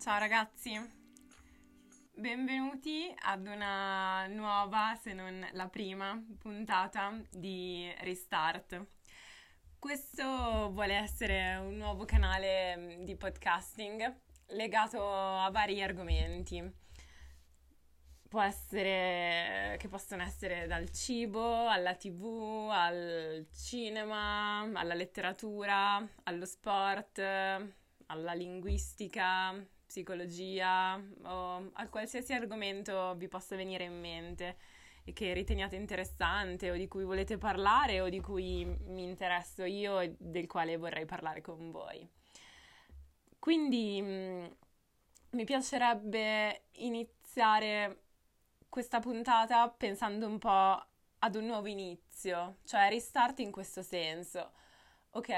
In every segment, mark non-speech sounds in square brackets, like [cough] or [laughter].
Ciao ragazzi, benvenuti ad una nuova, se non la prima, puntata di Restart. Questo vuole essere un nuovo canale di podcasting legato a vari argomenti. Può essere che possono essere dal cibo alla tv, al cinema, alla letteratura, allo sport, alla linguistica, psicologia o a qualsiasi argomento vi possa venire in mente e che riteniate interessante o di cui volete parlare o di cui mi interesso io e del quale vorrei parlare con voi. Quindi mm, mi piacerebbe iniziare questa puntata pensando un po' ad un nuovo inizio, cioè restart in questo senso. Ok,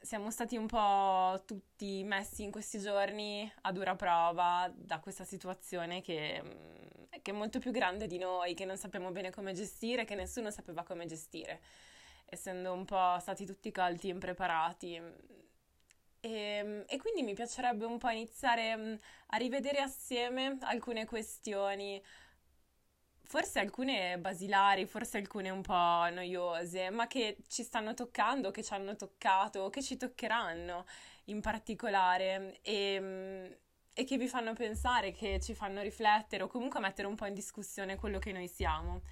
siamo stati un po' tutti messi in questi giorni a dura prova da questa situazione che, mm, che, è molto più grande di noi, che non sappiamo bene come gestire, che nessuno sapeva come gestire, essendo un po' stati tutti colti e impreparati. E, ehm, e, quindi mi piacerebbe un po' iniziare mm, a rivedere assieme alcune questioni, forse alcune basilari, forse alcune un po' noiose, ma che ci stanno toccando, che ci hanno toccato, che ci toccheranno in particolare e, mm, e che vi fanno pensare, che ci fanno riflettere o comunque mettere un po' in discussione quello che noi siamo.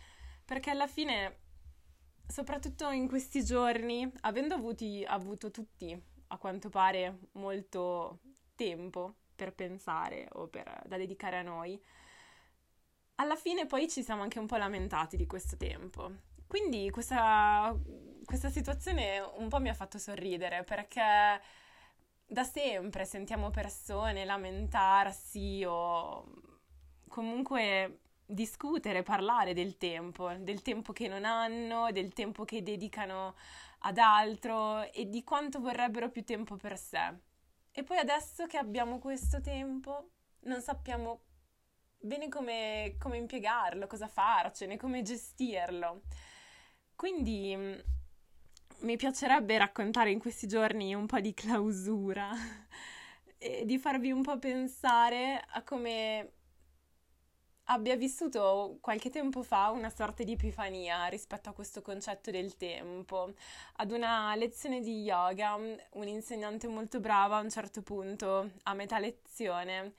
Perché alla fine, soprattutto in questi giorni, avendo avuti, avuto tutti, a quanto pare, molto tempo per pensare o per, da dedicare a noi, alla fine poi ci siamo anche un po' lamentati di questo tempo. Quindi questa, questa situazione un po' mi ha fatto sorridere perché da sempre sentiamo persone lamentarsi o comunque discutere, parlare del tempo, del tempo che non hanno, del tempo che dedicano ad altro e di quanto vorrebbero più tempo per sé. E poi adesso che abbiamo questo tempo non sappiamo bene come, come impiegarlo, cosa farcene, come gestirlo. Quindi mm, mi piacerebbe raccontare in questi giorni un po' di clausura [laughs] e di farvi un po' pensare a come abbia vissuto qualche tempo fa una sorta di epifania rispetto a questo concetto del tempo. Ad una lezione di yoga, un'insegnante molto brava a un certo punto, a metà lezione,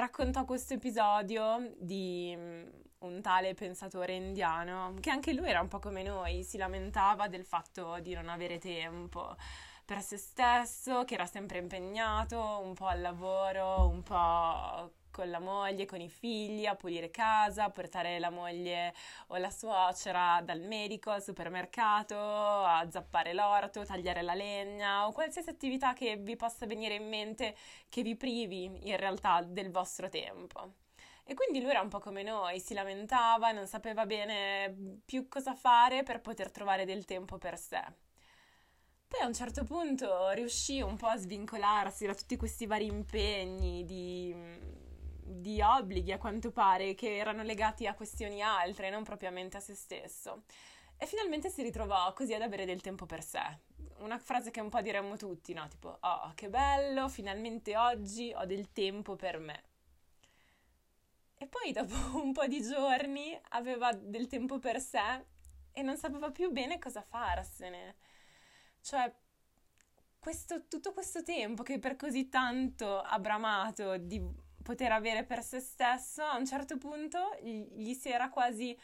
raccontò questo episodio di mm, un tale pensatore indiano che anche lui era un po' come noi, si lamentava del fatto di non avere tempo per se stesso, che era sempre impegnato un po' al lavoro, un po' con la moglie, con i figli, a pulire casa, a portare la moglie o la suocera dal medico al supermercato, a zappare l'orto, tagliare la legna o qualsiasi attività che vi possa venire in mente che vi privi in realtà del vostro tempo. E quindi lui era un po' come noi, si lamentava, non sapeva bene più cosa fare per poter trovare del tempo per sé. Poi a un certo punto riuscì un po' a svincolarsi da tutti questi vari impegni di di obblighi a quanto pare che erano legati a questioni altre, non propriamente a se stesso. E finalmente si ritrovò così ad avere del tempo per sé. Una frase che un po' diremmo tutti, no? Tipo, oh, che bello, finalmente oggi ho del tempo per me. E poi dopo [laughs] un po' di giorni aveva del tempo per sé e non sapeva più bene cosa farsene. Cioè, questo, tutto questo tempo che per così tanto ha bramato di poter avere per se stesso, a un certo punto gli si era quasi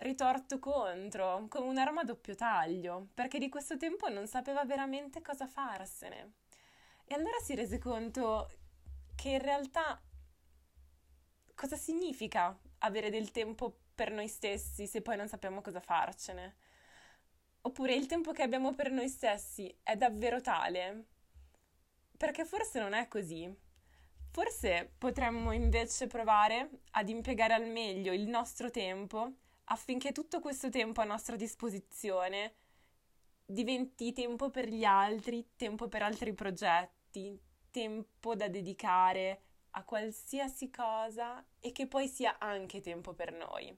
ritorto contro, come un'arma a doppio taglio, perché di questo tempo non sapeva veramente cosa farsene. E allora si rese conto che in realtà cosa significa avere del tempo per noi stessi se poi non sappiamo cosa farcene? Oppure il tempo che abbiamo per noi stessi è davvero tale? Perché forse non è così. Forse potremmo invece provare ad impiegare al meglio il nostro tempo affinché tutto questo tempo a nostra disposizione diventi tempo per gli altri, tempo per altri progetti, tempo da dedicare a qualsiasi cosa e che poi sia anche tempo per noi.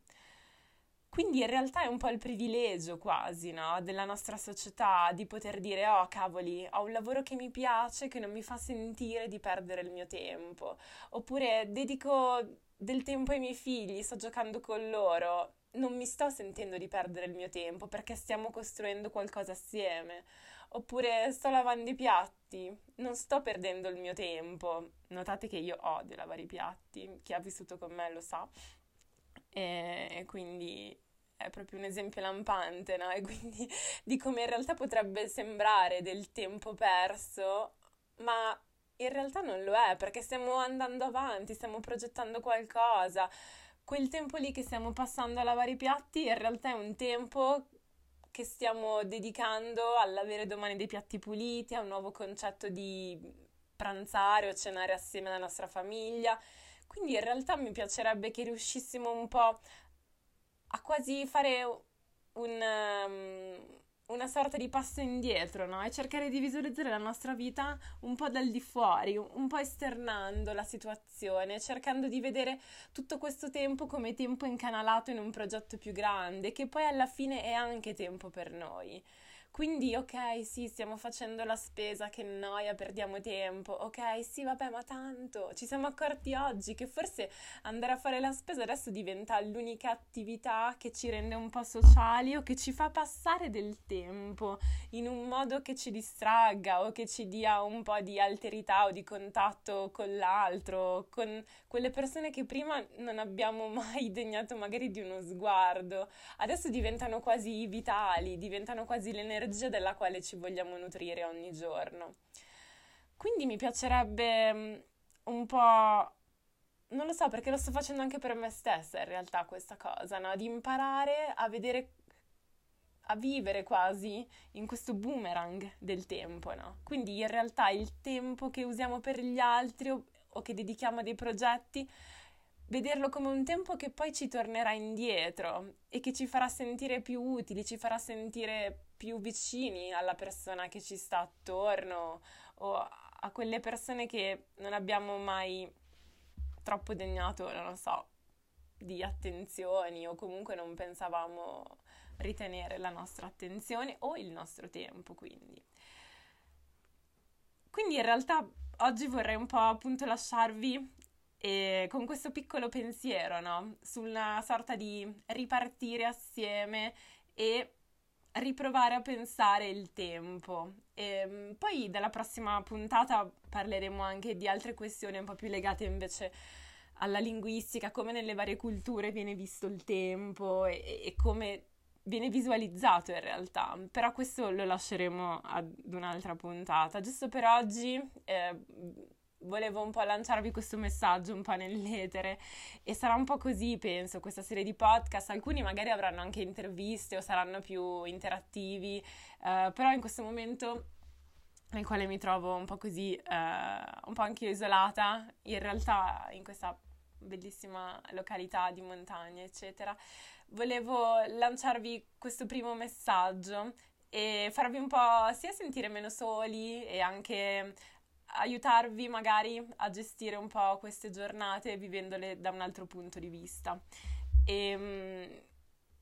Quindi in realtà è un po' il privilegio quasi, no? Della nostra società di poter dire, oh cavoli, ho un lavoro che mi piace, che non mi fa sentire di perdere il mio tempo. Oppure dedico del tempo ai miei figli, sto giocando con loro, non mi sto sentendo di perdere il mio tempo perché stiamo costruendo qualcosa assieme. Oppure sto lavando i piatti, non sto perdendo il mio tempo. Notate che io odio lavare i piatti, chi ha vissuto con me lo sa. E quindi è proprio un esempio lampante, no? [laughs] E quindi di come in realtà potrebbe sembrare del tempo perso, ma in realtà non lo è perché stiamo andando avanti, stiamo progettando qualcosa. Quel tempo lì che stiamo passando a lavare i piatti in realtà è un tempo che stiamo dedicando all'avere domani dei piatti puliti, a un nuovo concetto di pranzare o cenare assieme alla nostra famiglia. Quindi in realtà mi piacerebbe che riuscissimo un po' a quasi fare un, um, una sorta di passo indietro, no? E cercare di visualizzare la nostra vita un po' dal di fuori, un po' esternando la situazione, cercando di vedere tutto questo tempo come tempo incanalato in un progetto più grande, che poi alla fine è anche tempo per noi. Quindi, ok, sì, stiamo facendo la spesa, che noia, perdiamo tempo. Ok, sì, vabbè, ma tanto ci siamo accorti oggi che forse andare a fare la spesa adesso diventa l'unica attività che ci rende un po' sociali o che ci fa passare del tempo in un modo che ci distragga o che ci dia un po' di alterità o di contatto con l'altro, con quelle persone che prima non abbiamo mai degnato magari di uno sguardo. Adesso diventano quasi vitali, diventano quasi l'energia l'energia della quale ci vogliamo nutrire ogni giorno. Quindi mi piacerebbe mm, un po'... Non lo so perché lo sto facendo anche per me stessa in realtà questa cosa, no? Di imparare a vedere a vivere quasi in questo boomerang del tempo, no? Quindi in realtà il tempo che usiamo per gli altri o, o, che dedichiamo a dei progetti, vederlo come un tempo che poi ci tornerà indietro e che ci farà sentire più utili, ci farà sentire più vicini alla persona che ci sta attorno o a quelle persone che non abbiamo mai troppo degnato, non so, di attenzioni o comunque non pensavamo ritenere la nostra attenzione o il nostro tempo, quindi. Quindi in realtà oggi vorrei un po' appunto lasciarvi eh, con questo piccolo pensiero, no? Su una sorta di ripartire assieme e riprovare a pensare il tempo. E ehm, poi dalla prossima puntata parleremo anche di altre questioni un po' più legate invece alla linguistica, come nelle varie culture viene visto il tempo e, e come viene visualizzato in realtà, però questo lo lasceremo ad un'altra puntata. Giusto per oggi eh, volevo un po' lanciarvi questo messaggio un po' nell'etere e sarà un po' così, penso, questa serie di podcast. Alcuni magari avranno anche interviste o saranno più interattivi, uh, però in questo momento nel quale mi trovo un po' così, uh, un po' anche isolata, in realtà in questa bellissima località di montagna, eccetera, volevo lanciarvi questo primo messaggio e farvi un po' sia sentire meno soli e anche aiutarvi magari a gestire un po' queste giornate vivendole da un altro punto di vista. E ehm,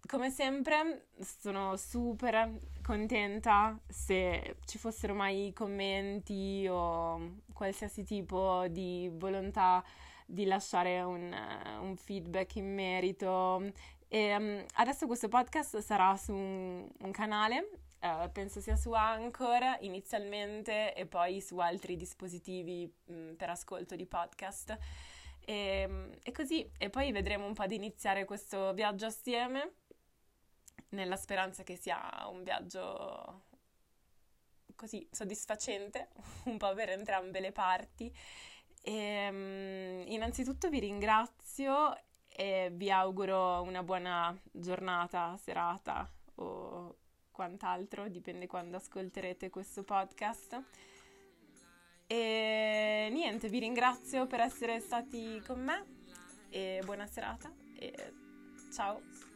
come sempre sono super contenta se ci fossero mai commenti o qualsiasi tipo di volontà di lasciare un, un feedback in merito. E, um, adesso questo podcast sarà su un, un canale Uh, penso sia su Anchor inizialmente e poi su altri dispositivi mh, mm, per ascolto di podcast. E, ehm, e, così, e poi vedremo un po' di iniziare questo viaggio assieme, nella speranza che sia un viaggio così soddisfacente, [laughs] un po' per entrambe le parti. E, um, innanzitutto vi ringrazio e vi auguro una buona giornata, serata o quant'altro, dipende quando ascolterete questo podcast. E niente, vi ringrazio per essere stati con me e buona serata e ciao!